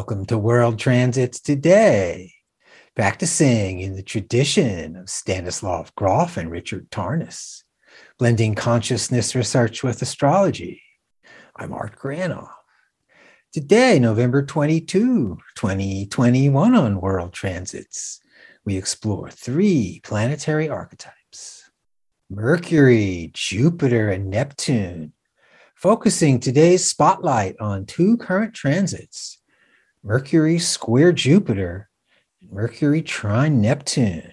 Welcome to World Transits Today, practicing in the tradition of Stanislav Grof and Richard Tarnas, blending consciousness research with astrology. I'm Art Granoff. Today, November 22, 2021, on World Transits, we explore three planetary archetypes Mercury, Jupiter, and Neptune, focusing today's spotlight on two current transits Mercury square Jupiter, Mercury trine Neptune.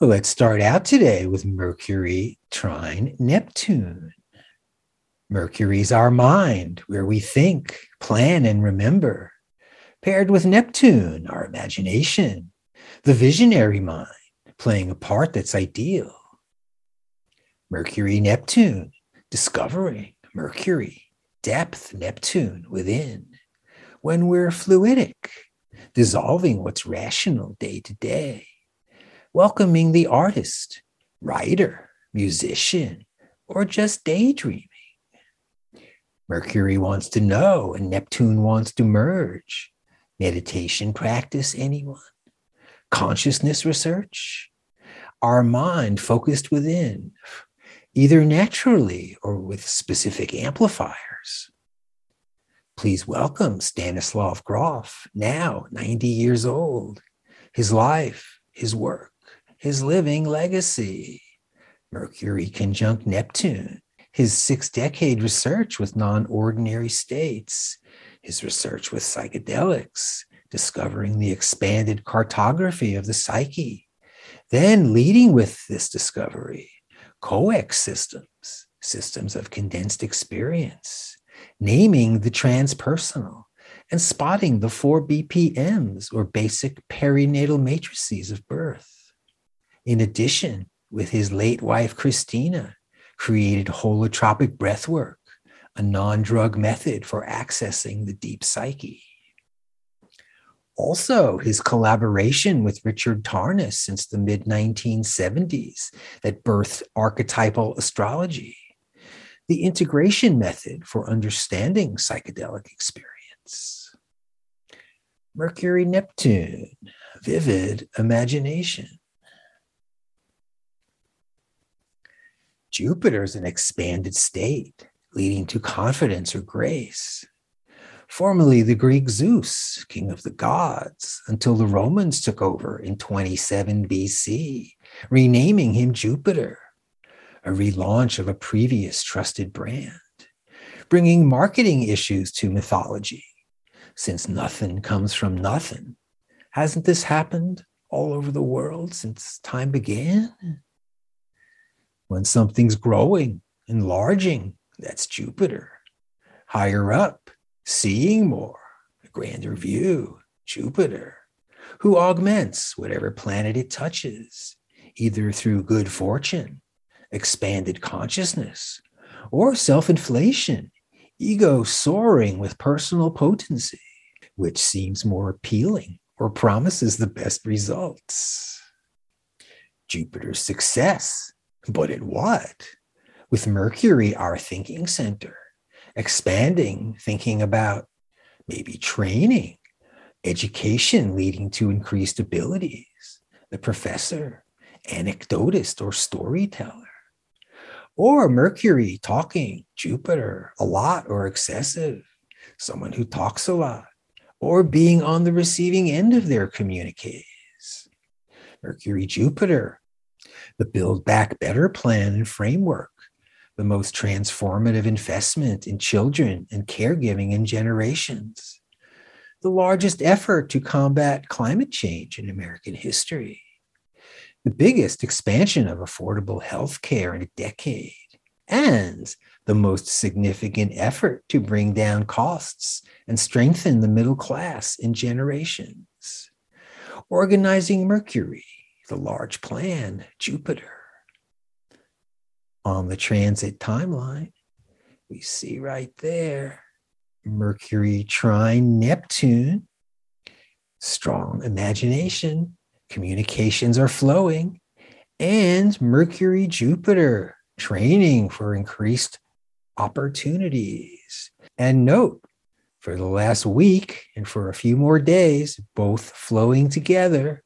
Well, let's start out today with Mercury trine Neptune. Mercury's our mind, where we think, plan, and remember, paired with Neptune, our imagination, the visionary mind, playing a part that's ideal. Mercury Neptune, discovering Mercury, depth Neptune within when we're fluidic, dissolving what's rational day to day, welcoming the artist, writer, musician, or just daydreaming. Mercury wants to know and Neptune wants to merge. Meditation practice, anyone? Consciousness research? Our mind focused within, either naturally or with specific amplifiers. Please welcome Stanislav Grof, now 90 years old, his life, his work, his living legacy. Mercury conjunct Neptune, his six decade research with non ordinary states, his research with psychedelics, discovering the expanded cartography of the psyche, then leading with this discovery, COEX systems, systems of condensed experience naming the transpersonal, and spotting the four BPMs or basic perinatal matrices of birth. In addition, with his late wife Christina, created holotropic breathwork, a non drug method for accessing the deep psyche. Also, his collaboration with Richard Tarnas since the mid 1970s that birthed archetypal astrology the integration method for understanding psychedelic experience. Mercury Neptune, vivid imagination. Jupiter is an expanded state, leading to confidence or grace. Formerly the Greek Zeus, king of the gods, until the Romans took over in 27 BC, renaming him Jupiter a relaunch of a previous trusted brand, bringing marketing issues to mythology, since nothing comes from nothing. Hasn't this happened all over the world since time began? When something's growing, enlarging, that's Jupiter. Higher up, seeing more, a grander view, Jupiter, who augments whatever planet it touches, either through good fortune expanded consciousness, or self inflation, ego soaring with personal potency, which seems more appealing or promises the best results. Jupiter's success, but at what? With Mercury, our thinking center, expanding, thinking about maybe training, education leading to increased abilities, the professor, anecdotist, or storyteller or Mercury talking, Jupiter a lot or excessive, someone who talks a lot, or being on the receiving end of their communiques. Mercury, Jupiter, the Build Back Better plan and framework, the most transformative investment in children and caregiving in generations, the largest effort to combat climate change in American history the biggest expansion of affordable health care in a decade, and the most significant effort to bring down costs and strengthen the middle class in generations. Organizing Mercury, the large plan, Jupiter. On the transit timeline, we see right there Mercury trine Neptune, strong imagination, communications are flowing, and Mercury Jupiter training for increased opportunities. And note, for the last week and for a few more days, both flowing together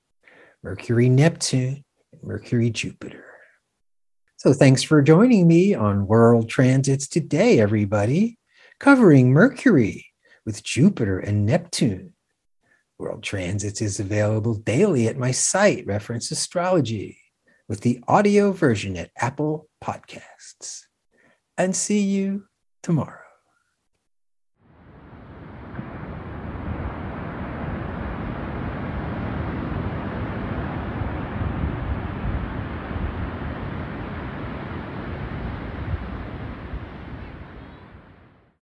Mercury Neptune, Mercury Jupiter. So, thanks for joining me on World Transits today, everybody, covering Mercury with Jupiter and Neptune. World Transits is available daily at my site, Reference Astrology, with the audio version at Apple Podcasts. And see you tomorrow.